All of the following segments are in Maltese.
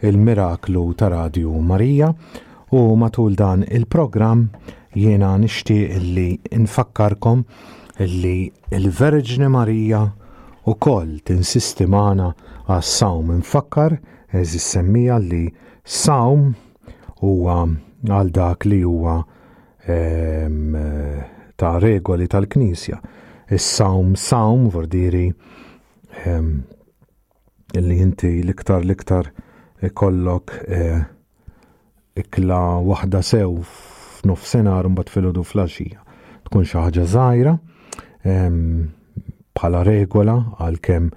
il-Miraklu ta' Radju Marija u matul dan il-programm jiena nixtieq li nfakkarkom li l-Verġni Marija wkoll tinsisti magħna għas-sawm infakkar eżis semmija li sawm huwa għal dak li huwa ehm, ta' regoli tal-Knisja. Is-sawm sawm vordiri ehm, li inti l-iktar l-iktar ikollok eh, ikla waħda sew f'nofsinhar mbagħad filgħodu flaxija. Tkun xi ħaġa żgħira bħala regola għalkemm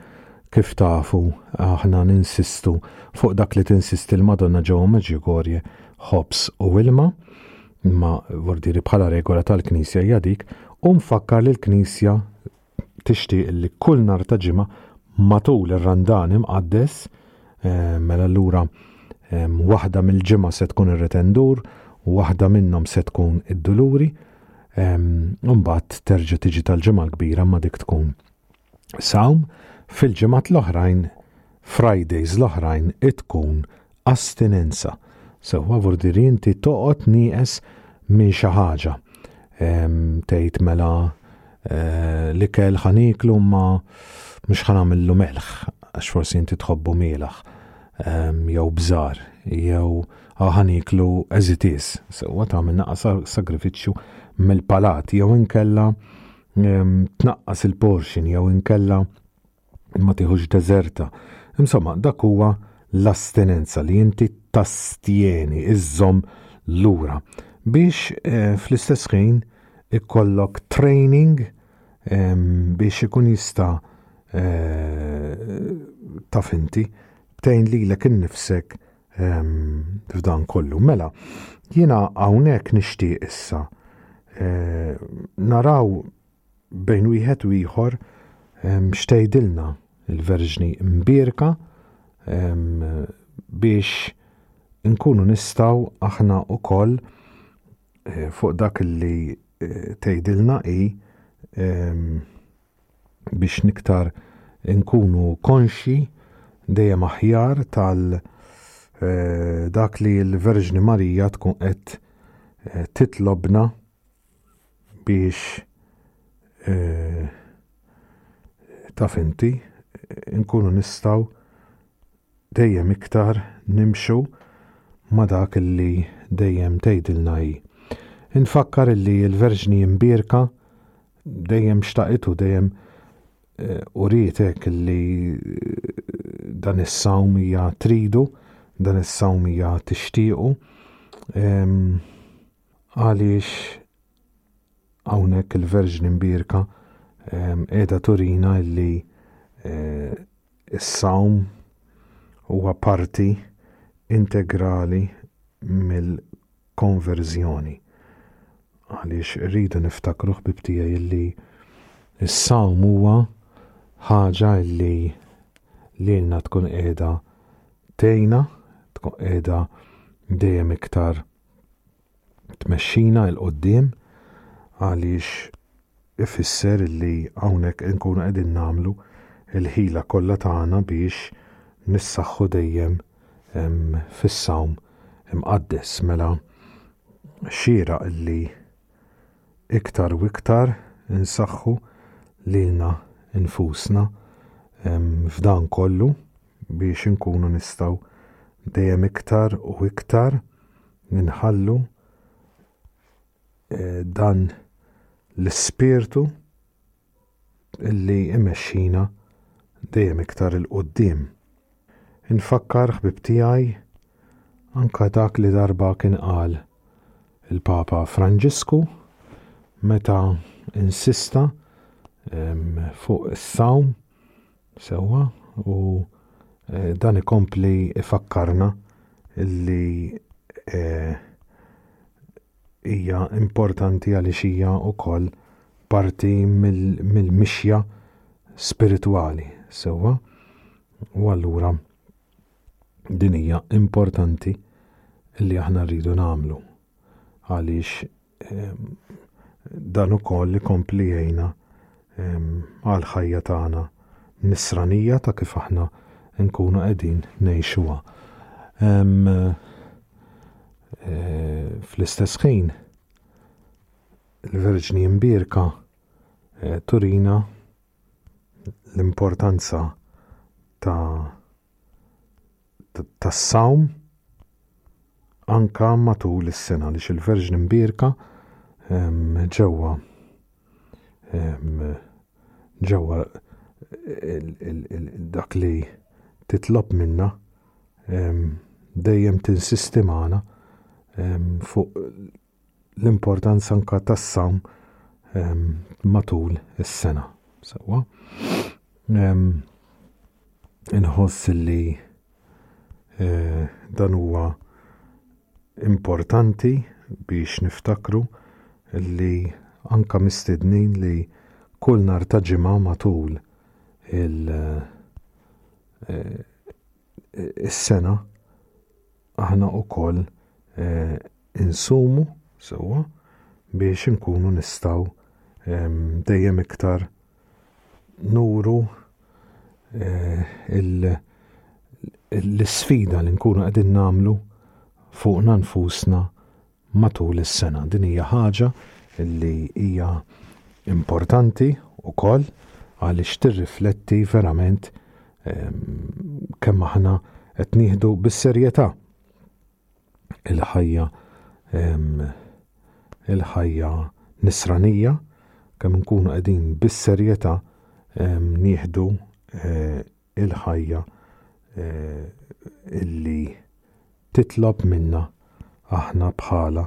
kif tafu aħna ninsistu fuq dak li tinsisti l-Madonna ġewwa Meġigorje ħobs u ilma ma vordiri bħala regola tal-Knisja hija dik u nfakkar li l-Knisja tixtieq li kull nhar ta' ġimgħa matul ir-Randan Imqaddes, mela allura waħda mill-ġimgħa se tkun ir-Retendur, waħda minnhom se tkun id-Duluri, u mbagħad terġa' tiġi tal-Ġimgħa l-Kbira ma dik tkun sawm, fil-ġimgħat l-oħrajn, Fridays l-oħrajn tkun astinenza. Sewwa vurdiri inti toqgħod nieqes minn xi ħaġa. Tgħid mela eh, l-ikel ħaniklu ma mhux ħanamillu melħ għax forsi inti tħobbu mielaħ jew bżar jew ah, ħaniklu eżitis. Sewwa tagħmel naqas sagrifiċċju mill-palat jew inkella tnaqqas il-portion jew inkella ma tieħux deżerta. Insomma, dak huwa l-astinenza li inti tastjeni, iżżomm lura biex eh, fl-istess ħin ikollok training ehm, biex ikun jista' eh, taf inti tgħin lilek innifsek ehm, f'dan kollu. Mela, jiena hawnhekk nixtieq issa eh, naraw Bejn wieħed u ieħor x'tgħidilna l-Verġni Mbierka biex inkunu nistgħu aħna wkoll eh, fuq dak li eh, tgħidilna hi biex niktar inkunu konxi dejjem aħjar tal eh, dak li l-Verġni Marija tkun qed titlobna biex eh, taf inti nkunu nistaw dejjem iktar nimxu ma dak li dejjem tgħidilna hi. Infakkar li l-Verġni Imbierka dejjem xtaqitu dejjem eh, urietek li eh, dan is-sawm hija tridu, dan is-sawm hija tixtiequ. Għaliex hawnhekk il-Verġni Mbierka ehm, qiegħda turina li eh, s-sawm huwa parti integrali mill-konverżjoni. Għaliex rridu niftakru ħbib tiegħi li s-sawm huwa ħaġa li lilna tkun qiegħda tejna, tkun qiegħda dejjem iktar tmexxina il qudiem għaliex ifisser li hawnhekk nkunu qegħdin nagħmlu l-ħila kollha tagħna biex nissaħħu dejjem fis-sawm imqaddes mela xieraq li iktar u iktar insaħħu lilna nfusna f'dan kollu biex inkunu nistgħu dejjem iktar u iktar ninħallu eh, dan l-ispirtu li imexxina dejjem iktar il-qoddim. Infakkar ħbib tiegħi anka dak li darba kien qal il-Papa Franġisku meta insista fuq is-sawm Sewwa u eh, dan ikompli ifakkarna li eh, hija importanti għaliex hija wkoll parti mill-mixja spiritwali sewwa u allura din hija importanti li aħna rridu nagħmlu għaliex Dan ukoll ikompli jgħinna għal ħajja tagħna nisranija ta' kif aħna nkunu qegħdin ngħixuha. Fl-istess ħin, il-Verġni Imbierka turina l-importanza ta' tas-sawm anke matul is-sena għaliex il-Verġni Mbierka ġewwa ġewwa dak li titlob minna dejjem tinsisti magħna fuq l-importanza anka tas-sawm ehm, matul is-sena. Sewwa. Ehm, inħoss li eh, dan huwa importanti biex niftakru li anka mistednin li kull nar ta' ġimgħa matul il- eh, is-sena aħna wkoll eh, insumu sewwa biex inkunu nistgħu ehm, dejjem iktar nuru eh, l-sfida li nkunu qegħdin nagħmlu fuqna nfusna matul is-sena. Din hija ħaġa li hija importanti wkoll għaliex tirrifletti verament ehm, kemm aħna qed nieħdu bis-serjetà il-ħajja ehm, il-ħajja nisranija kemm nkunu qegħdin bis-serjetà ehm, nieħdu eh, il-ħajja eh, illi titlob minna aħna bħala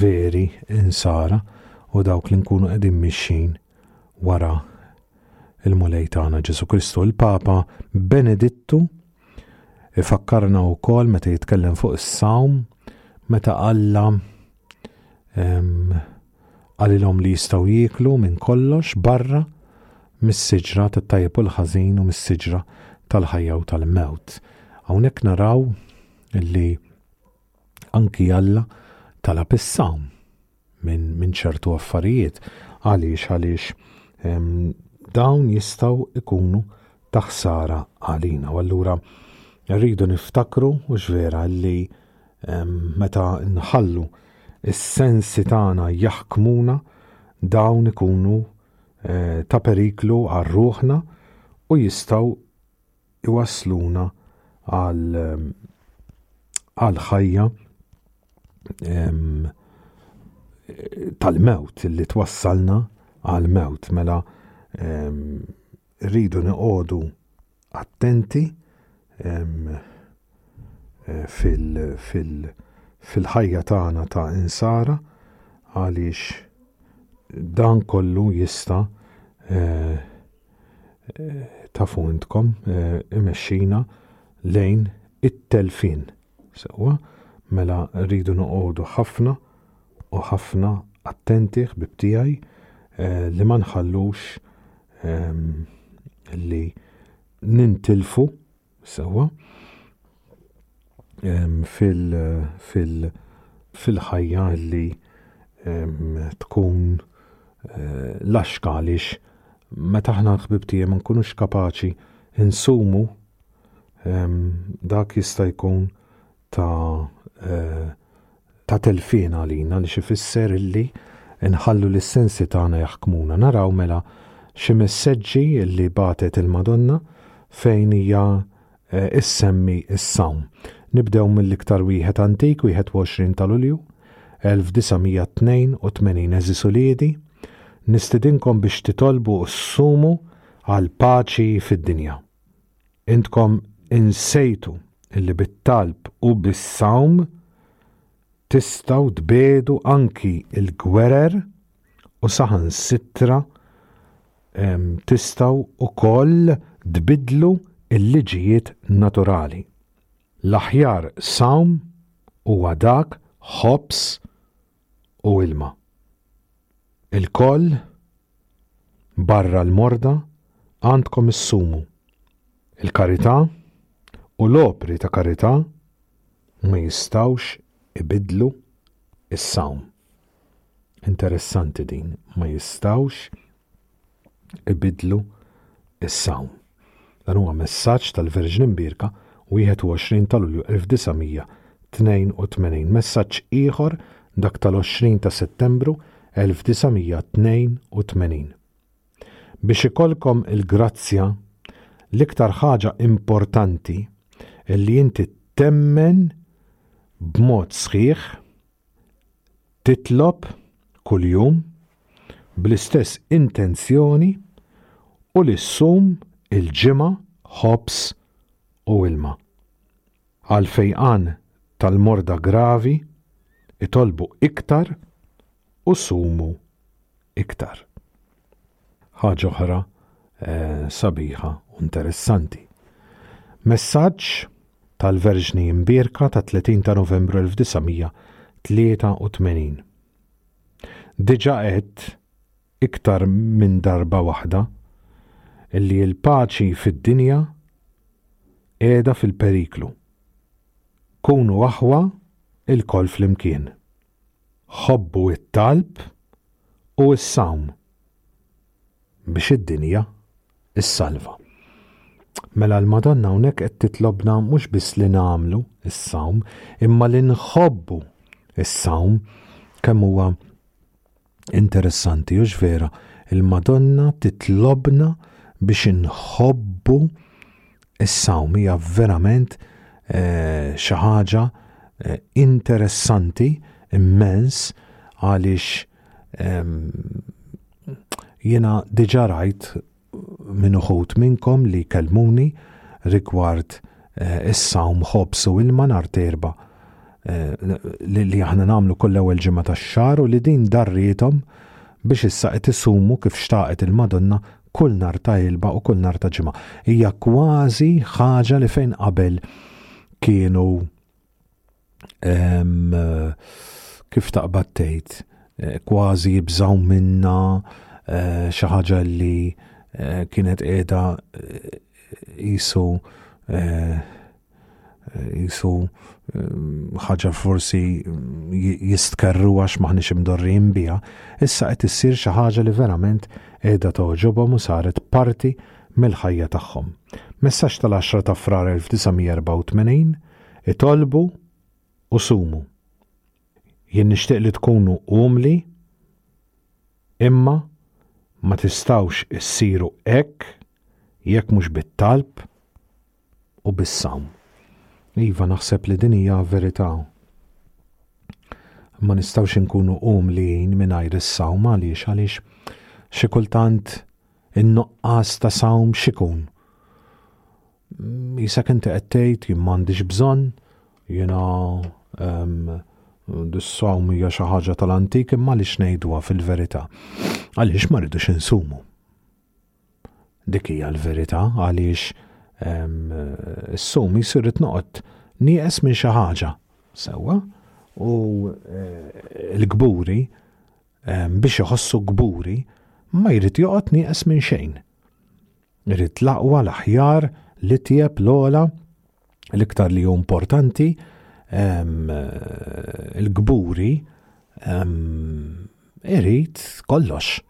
veri insara u dawk li nkunu qegħdin mixin wara il-Mulej tagħna Ġesu Kristu. Il-Papa Benedittu ifakkarna wkoll meta jitkellem fuq is-sawm meta Alla Qalilhom li jistgħu jieklu minn kollox barra mis-siġra tat-tajjeb u l-ħażin u mis-siġra tal-ħajja u tal-mewt. Hawnhekk naraw li anki Alla talab is-sawm minn min ċertu affarijiet. Għaliex? Għaliex dawn jistgħu ikunu taħsara għalina. U allura rridu niftakru u vera li Meta nħallu is-sensi tagħna jaħkmuna dawn ikunu eh, ta' periklu għal ruħna u jistgħu iwassluna għal ehm, għal ħajja ehm, tal-mewt li twassalna għal mewt mela ehm, rridu niqogħdu attenti eh, fil-ħajja tagħna ta' insara għaliex dan kollu jista' eh, ta' funtkom eh, imexxina lejn it-telfin Sewwa, mela rridu noqogħdu ħafna u ħafna attenti, ħbieb tiegħi, li ma nħallux li nintilfu, sewwa, fil-ħajja li tkun laxka għaliex meta aħna l-ħbieb tiegħi ma nkunux kapaċi nsumu, dak jista' jkun ta' eh, ta' telfien għalina li xifisser illi nħallu li s-sensi tagħna jaħkmuna. Naraw mela xi messaġġi illi batet il-Madonna fejn hija eh, issemmi s-sawm. Nibdew mill-iktar wieħed antik, 21 ta' Lulju, 1982 eżis uliedi, nistidinkom biex titolbu s-sumu għal paċi fid-dinja. Intkom insejtu illi bit-talb u bis-sawm tistgħu tbiegħdu anki l-gwerer u saħansitra tistgħu wkoll tbiddlu l-liġijiet naturali. L-aħjar sawm huwa dak ħobż u ilma. Ilkoll barra l-morda għandkom issumu. Il-karità u l-opri ta' karità ma jistgħux ibiddlu is-sawm. Interessanti din, ma jistgħux ibiddlu s-sawm. Dan huwa messaġġ tal-Verġni Mbierka 21 ta' Lulju 1982. Messaġġ ieħor dak tal-20 ta' Settembru 1982. Biex ikollkom il-grazzja, l-iktar ħaġa importanti li inti temmen b'mod sħiħ Titlob kuljum bl-istess intenzjoni u li ssum il-Ġimgħa ħobż u ilma. Għall-fejqan tal-morda gravi itolbu iktar u sumu iktar. Ħaġa oħra eh, sabiħa u interessanti. Messaġġ tal-Verġni Imbierka ta' 30 ta' Novembru 1983. Diġa qed iktar minn darba waħda li l-paċi fid-dinja qiegħda fil-periklu. Kunu aħwa il-kol flimkien. Ħobbu t-talb u s-sawm biex id-dinja ssalva. Mela l-Madonna hawnhekk qed titlobna mhux biss li nagħmlu s-sawm imma li nħobbu s-sawm kemm huwa Interessanti, hux vera, il-Madonna titlobna biex inħobbu is-sawm hija verament eh, xi ħaġa eh, interessanti immens għaliex ehm, jiena diġà rajt minn uħud minnkom li jkellmuni rigward eh, is-sawm ħobż u ilma nhar terba eh, li aħna nagħmlu kull ewwel ġimgħa tax-xahar u li din darrietom biex issa qed isumu kif xtaqet il-Madonna kull nar ta' ilba u kull nar ta' ġimgħa. Hija kważi ħaġa li fejn qabel kienu kif taqbad tgħid eh, kważi jibżaw minna eh, xi ħaġa li eh, kienet qiegħda jisu jisu ħaġa forsi jistkerru għax maħniex imdorrin biha, issa qed issir xi ħaġa li verament qiegħda toġobhom u saret parti mill-ħajja tagħhom. Messaġġ tal-10 ta' frar 1984 Itolbu u sumu. Jien nixtieq li tkunu umli imma ma tistgħux issiru hekk jekk mhux bit-talb u bis-sawm. Iva, naħseb li din hija verità. Ma nistgħux inkunu umlijin mingħajr is-sawm għaliex għaliex xi kultant in-nuqqas ta' sawm x'ikun? Jisa kinti qed tgħid jien m'għandix bżonn, jiena dis-sawm hija xi ħaġa tal-antik imma li xnejdwa fil-verità. Għaliex ma rridux insumu. Dik hija l-verità għaliex is-sum jisir noqgħod nieqes minn xi ħaġa. Sewwa, u eh, l-kburi biex iħossu kburi ma jrid joqgħod nieqes minn xejn. Irrid l-aqwa, l-aħjar, l-itjeb, l-ogħla, l-iktar li hu importanti, ehm, il-kburi, ehm, irrid kollox.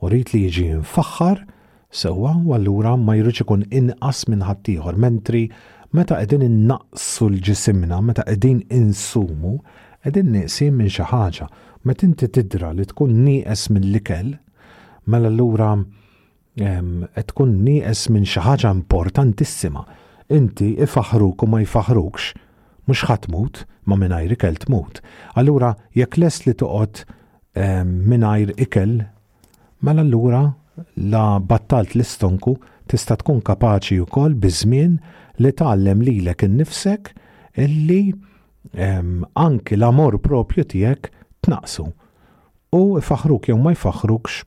U rrid li jiġi nfaħħar sewwa u allura ma jridx ikun inqas minn ħaddieħor, mentri meta qegħdin innaqsu l-ġisimna, meta qegħdin insumu, qegħdin nieqsin minn xi ħaġa. Meta inti tidra li tkun nieqes mill-ikel, mela allura qed tkun nieqes minn xi ħaġa importantissima. Inti ifaħħruk u ma jfaħħrukx, mhux ħa tmut, ma mingħajr ikel tmut. Allura jekk lest li toqgħod mingħajr ikel, mela allura la battalt l-istonku tista' tkun kapaċi wkoll biż-żmien li tgħallem lilek innifsek illi anki l-amor propju tiegħek tnaqsu. U ifaħħruk jew ma jfaħħrukx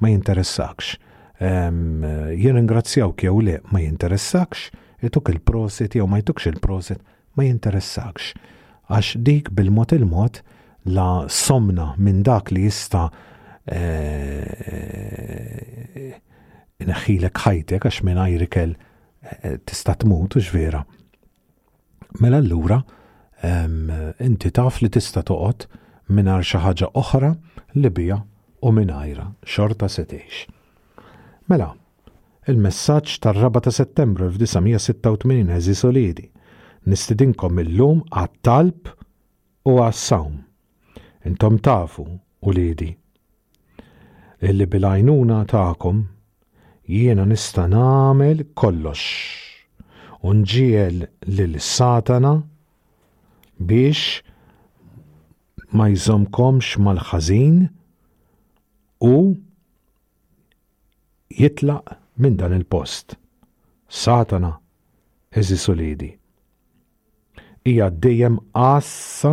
ma jinteressakx. Jirringrazzjawk jew le ma jinteressakx, ituk il-prosit jew ma jtukx il-prosit ma jinteressakx. Għax dik bil-mod il-mod la somna minn dak li jista' eh, ineħħilek ħajtek għax mingħajr ikel eh, tista' tmut u vera. Mela allura inti taf li tista' toqgħod mingħajr xi ħaġa oħra li biha u mingħajra xorta se tgħix. Mela, il-messaġġ tar-4 ta' Settembru 1986 eżis uliedi, nistidinkom illum għat-talb u għas-sawm. Intom tafu, uliedi, illi bil-għajnuna tagħkom jiena nista' nagħmel kollox u nġiegħel lil Satana biex ma jżommkomx mal-ħażin u jitlaq minn dan il-post. Satana, għeżież uliedi. hija dejjem għassa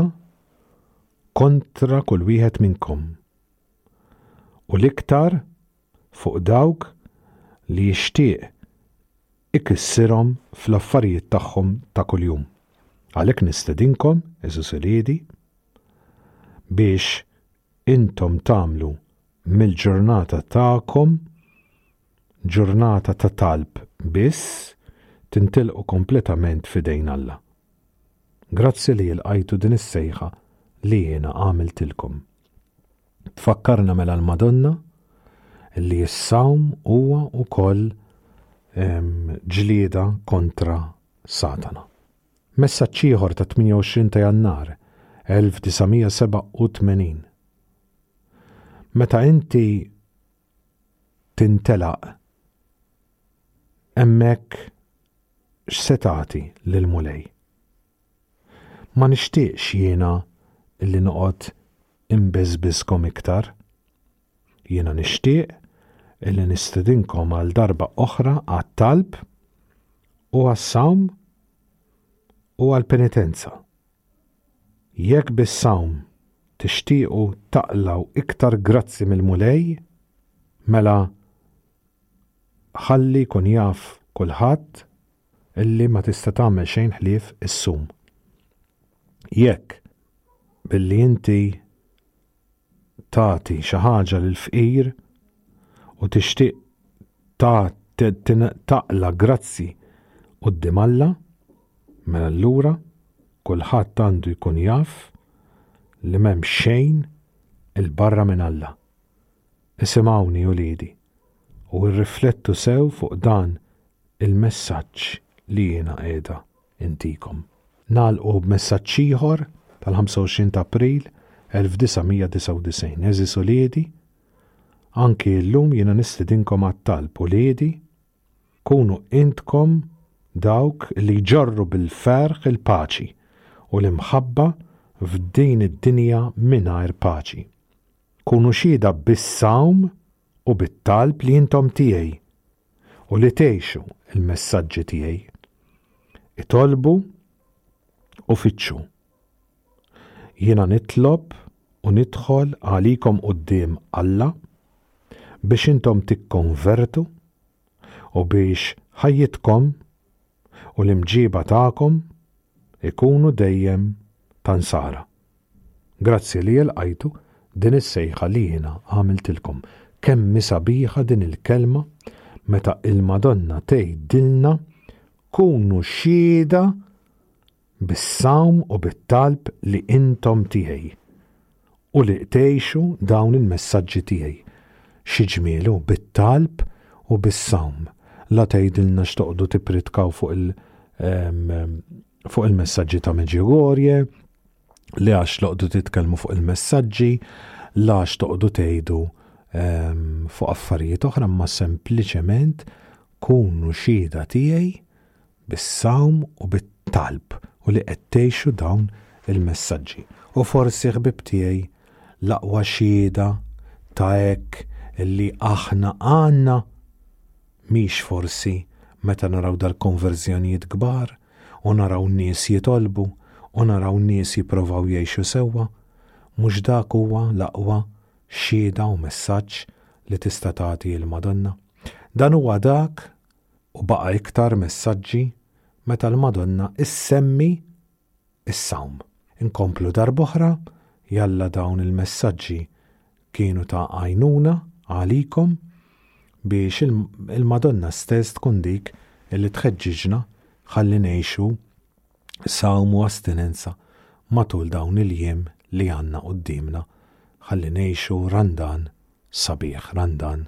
kontra kull wieħed minnkom. U l-iktar fuq dawk li jixtieq ikissirhom fl-affarijiet tagħhom ta' kuljum. Għalhekk nistedinkom, eżis iliedi, biex intom tagħmlu mill-ġurnata tagħkom Ġurnata ta' talb biss tintilqu kompletament f'idejn Alla. Grazzi li ilqajtu din is-sejħa li jiena għamiltilkom. Tfakkarna mela l-Madonna li s-sawm huwa wkoll ġlieda kontra Satana. Messaġġ ieħor tat-28 ta' Jannar 1987. Meta inti tintelaq, hemmhekk x'se tagħti lill-Mulej? Ma nixtieqx jiena li noqgħod imbeżbiżkom iktar. Jiena nixtieq li nistedinkom għal darba oħra għat-talb u għas-sawm u għall-penitenza Jekk bis-sawm tixtiequ taqlgħu iktar grazzi mill-Mulej, mela ħalli jkun jaf kulħadd illi ma tista' tagħmel xejn ħlief issum. Jekk, billi inti tagħti xi ħaġa lill-fqir u tixtieq taqla' grazzi quddiem Alla, mela allura kulħadd għandu jkun jaf li m'hemm xejn 'il barra minn Alla. Isimgħuni uliedi, u irriflettu sew fuq dan il-messaġġ li jiena qiegħda intikom. Nagħlqu b'messaġġ ieħor tal-25 ta' April 1999, Għeżież uliedi, anki illum jiena nistidinkom għat-talb, uliedi, kunu intkom dawk li jġorru bil-ferħ il-paċi u l-imħabba f'din id-dinja mingħajr paċi. Kunu xhieda bis-sawm u bit-talb li intom tiegħi u li tgħixu l-messaġġi tiegħi. Itolbu u fittxu. Jiena nitlob u nidħol għalikom quddiem Alla biex intom tikkonvertu u biex ħajjitkom u l-imġieba tagħkom ikunu dejjem ta' nsara. Grazzi li ilqajtu din is-sejħa li jiena għamiltilkom. Kemm hi sabiħa din il-kelma meta il-Madonna tgħidilna kunu xhieda bis-sawm u bit-talb li intom tiegħi u li tgħixu dawn il-messaġġi tiegħi. Xi ġmiel hu bit-talb u bis-sawm. La tgħidilna x'toqgħodu tippritkaw fuq il fuq il-messaġġi ta' Medjugorje, li għax toqgħodu titkellmu fuq il-messaġġi, la għax toqgħodu tgħidu fuq affarijiet oħra, imma sempliċement kunu xhieda tiegħi bis-sawm u bit-talb u li qed tgħixu dawn il-messaġġi. U forsi ħbieb tiegħi, l-aqwa xhieda ta' hekk li aħna għandna mhix forsi meta naraw dal-konverżjonijiet kbar u naraw nies jitolbu u naraw nies jipprovaw jgħixu sewwa? Mhux dak huwa l-aqwa xhieda u messaġġ li tista' tagħti l-Madonna? Dan huwa dak u baqa' iktar messaġġi meta l-Madonna issemmi s-sawm. Inkomplu darb'oħra jalla dawn il-messaġġi kienu ta' għajnuna għalikom biex il-Madonna stess tkun dik li tħeġġiġna ħalli ngħixu sawm u astinenza matul dawn il-jiem li għandna quddiemna ħalli ngħixu Randan sabiħ, Randan